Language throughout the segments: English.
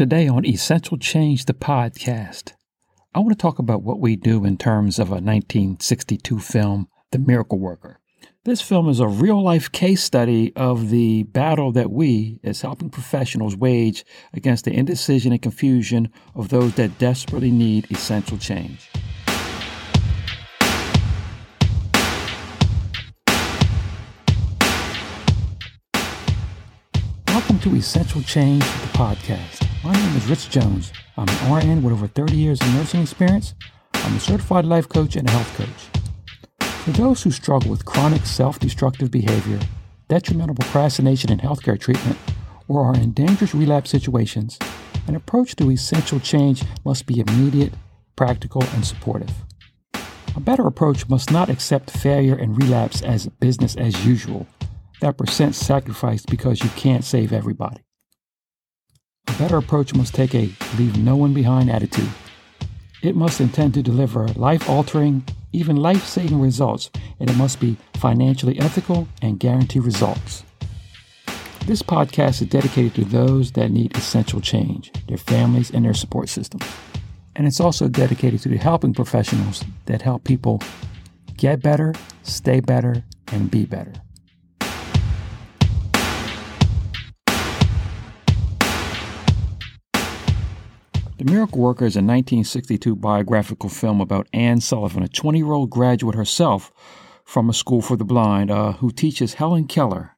Today on Essential Change, the podcast, I want to talk about what we do in terms of a 1962 film, The Miracle Worker. This film is a real life case study of the battle that we, as helping professionals, wage against the indecision and confusion of those that desperately need essential change. Welcome to Essential Change, the podcast. My name is Rich Jones. I'm an RN with over 30 years of nursing experience. I'm a certified life coach and a health coach. For those who struggle with chronic self destructive behavior, detrimental procrastination in healthcare treatment, or are in dangerous relapse situations, an approach to essential change must be immediate, practical, and supportive. A better approach must not accept failure and relapse as business as usual, that percent sacrificed because you can't save everybody. Better approach must take a leave no one behind attitude. It must intend to deliver life altering, even life saving results, and it must be financially ethical and guarantee results. This podcast is dedicated to those that need essential change, their families, and their support systems. And it's also dedicated to the helping professionals that help people get better, stay better, and be better. The Miracle Worker is a 1962 biographical film about Anne Sullivan, a 20 year old graduate herself from a school for the blind, uh, who teaches Helen Keller,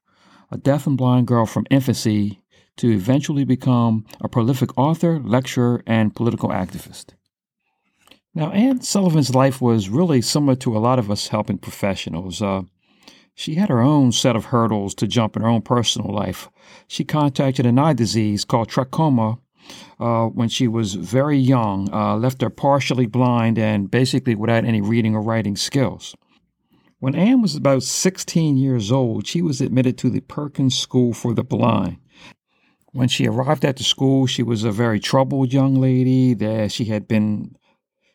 a deaf and blind girl from infancy, to eventually become a prolific author, lecturer, and political activist. Now, Anne Sullivan's life was really similar to a lot of us helping professionals. Uh, she had her own set of hurdles to jump in her own personal life. She contracted an eye disease called trachoma uh, when she was very young, uh, left her partially blind and basically without any reading or writing skills. When Anne was about 16 years old, she was admitted to the Perkins School for the Blind. When she arrived at the school, she was a very troubled young lady. That she had been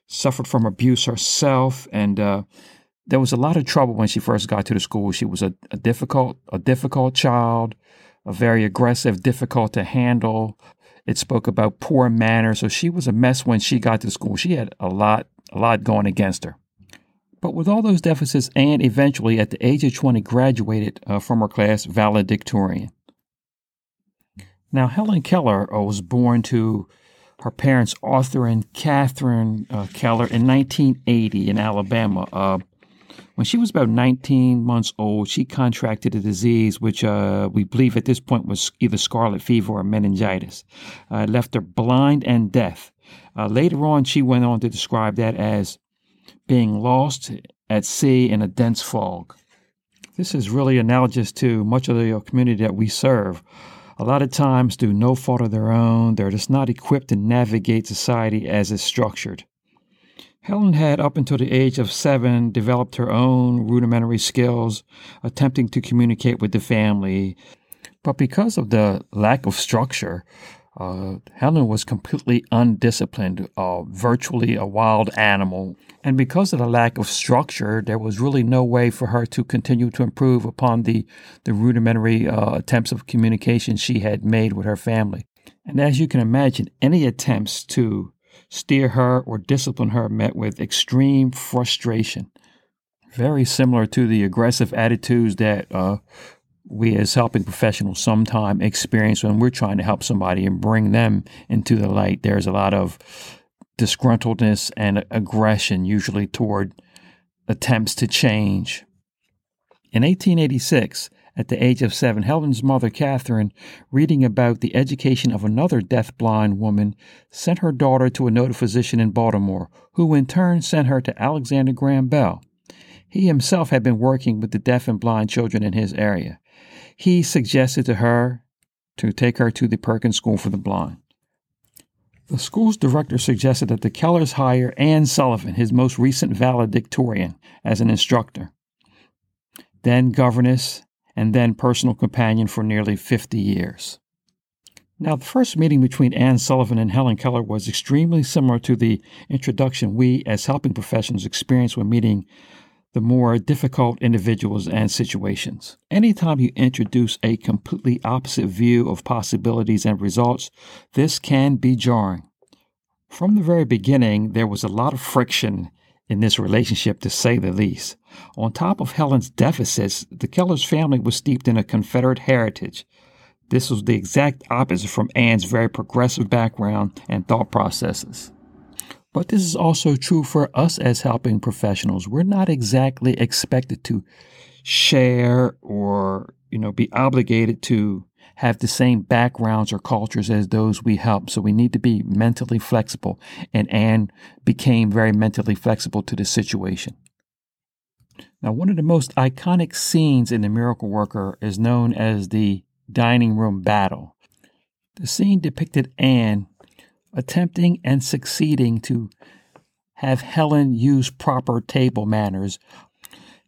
suffered from abuse herself, and uh, there was a lot of trouble when she first got to the school. She was a, a difficult, a difficult child, a very aggressive, difficult to handle, it spoke about poor manners. So she was a mess when she got to school. She had a lot, a lot going against her. But with all those deficits, Anne eventually, at the age of 20, graduated uh, from her class valedictorian. Now, Helen Keller uh, was born to her parents, Arthur and Catherine uh, Keller, in 1980 in Alabama. Uh, when she was about 19 months old, she contracted a disease which uh, we believe at this point was either scarlet fever or meningitis. Uh, it left her blind and deaf. Uh, later on, she went on to describe that as being lost at sea in a dense fog. This is really analogous to much of the community that we serve. A lot of times, through no fault of their own, they're just not equipped to navigate society as it's structured. Helen had, up until the age of seven, developed her own rudimentary skills, attempting to communicate with the family. But because of the lack of structure, uh, Helen was completely undisciplined, uh, virtually a wild animal. And because of the lack of structure, there was really no way for her to continue to improve upon the, the rudimentary uh, attempts of communication she had made with her family. And as you can imagine, any attempts to steer her or discipline her met with extreme frustration. Very similar to the aggressive attitudes that uh, we as helping professionals sometimes experience when we're trying to help somebody and bring them into the light. There's a lot of disgruntledness and aggression, usually toward attempts to change. In 1886, at the age of seven, Helen's mother, Catherine, reading about the education of another deaf-blind woman, sent her daughter to a noted physician in Baltimore, who in turn sent her to Alexander Graham Bell. He himself had been working with the deaf and blind children in his area. He suggested to her to take her to the Perkins School for the Blind. The school's director suggested that the Kellers hire Anne Sullivan, his most recent valedictorian, as an instructor. Then governess and then personal companion for nearly 50 years. Now, the first meeting between Anne Sullivan and Helen Keller was extremely similar to the introduction we, as helping professionals, experience when meeting the more difficult individuals and situations. Anytime you introduce a completely opposite view of possibilities and results, this can be jarring. From the very beginning, there was a lot of friction in this relationship, to say the least. On top of Helen's deficits, the Keller's family was steeped in a Confederate heritage. This was the exact opposite from Anne's very progressive background and thought processes. But this is also true for us as helping professionals. We're not exactly expected to share or, you know, be obligated to have the same backgrounds or cultures as those we help. So we need to be mentally flexible. And Anne became very mentally flexible to the situation. Now, one of the most iconic scenes in The Miracle Worker is known as the dining room battle. The scene depicted Anne attempting and succeeding to have Helen use proper table manners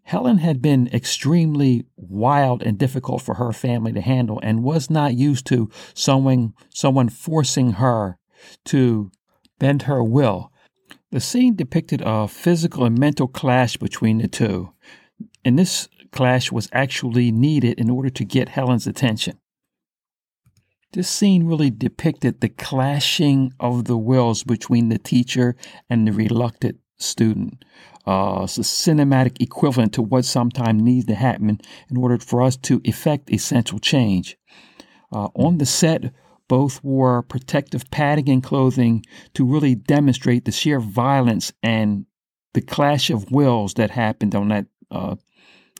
Helen had been extremely wild and difficult for her family to handle and was not used to someone, someone forcing her to bend her will. The scene depicted a physical and mental clash between the two, and this clash was actually needed in order to get Helen's attention. This scene really depicted the clashing of the wills between the teacher and the reluctant student uh, it's a cinematic equivalent to what sometimes needs to happen in order for us to effect essential change. Uh, on the set, both wore protective padding and clothing to really demonstrate the sheer violence and the clash of wills that happened on that uh,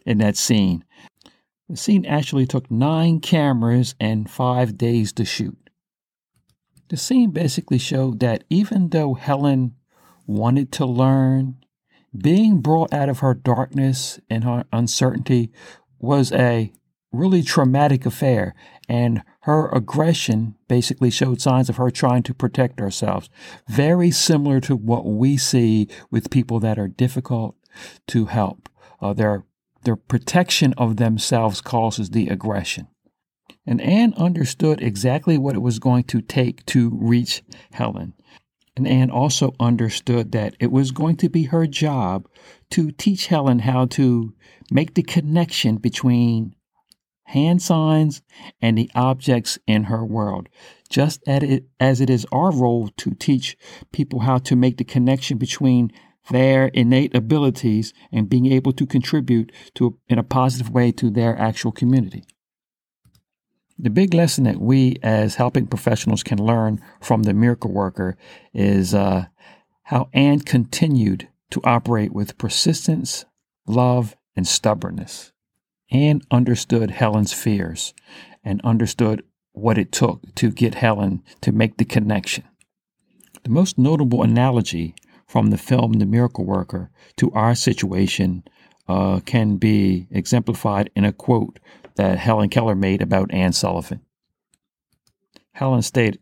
in that scene. The scene actually took nine cameras and five days to shoot. The scene basically showed that even though Helen wanted to learn being brought out of her darkness and her uncertainty was a really traumatic affair, and her aggression basically showed signs of her trying to protect herself. Very similar to what we see with people that are difficult to help. Uh, their their protection of themselves causes the aggression. And Anne understood exactly what it was going to take to reach Helen. And Anne also understood that it was going to be her job to teach Helen how to make the connection between hand signs and the objects in her world, just as it is our role to teach people how to make the connection between their innate abilities and being able to contribute to in a positive way to their actual community. The big lesson that we as helping professionals can learn from the miracle worker is uh, how Anne continued to operate with persistence, love, and stubbornness. Anne understood Helen's fears and understood what it took to get Helen to make the connection. The most notable analogy from the film The Miracle Worker to our situation uh, can be exemplified in a quote that Helen Keller made about Anne Sullivan. Helen stated,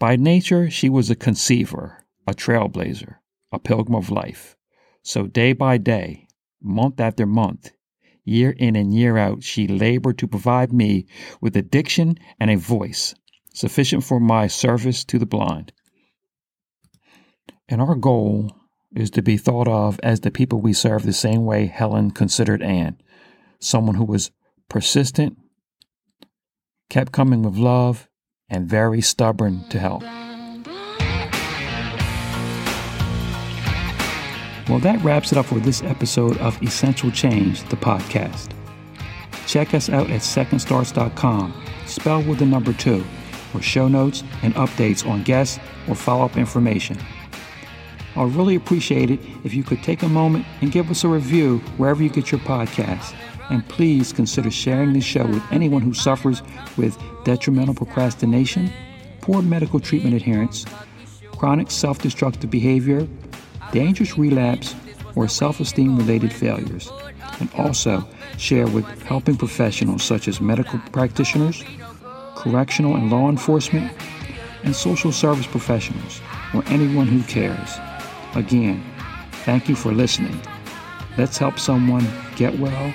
By nature, she was a conceiver, a trailblazer, a pilgrim of life. So day by day, month after month, year in and year out, she labored to provide me with a diction and a voice sufficient for my service to the blind. And our goal is to be thought of as the people we serve the same way Helen considered Anne, someone who was persistent, kept coming with love, and very stubborn to help. Well, that wraps it up for this episode of Essential Change, the podcast. Check us out at secondstarts.com, spelled with the number two, for show notes and updates on guests or follow up information. I'd really appreciate it if you could take a moment and give us a review wherever you get your podcasts. And please consider sharing this show with anyone who suffers with detrimental procrastination, poor medical treatment adherence, chronic self destructive behavior, dangerous relapse, or self esteem related failures. And also share with helping professionals such as medical practitioners, correctional and law enforcement, and social service professionals, or anyone who cares. Again, thank you for listening. Let's help someone get well,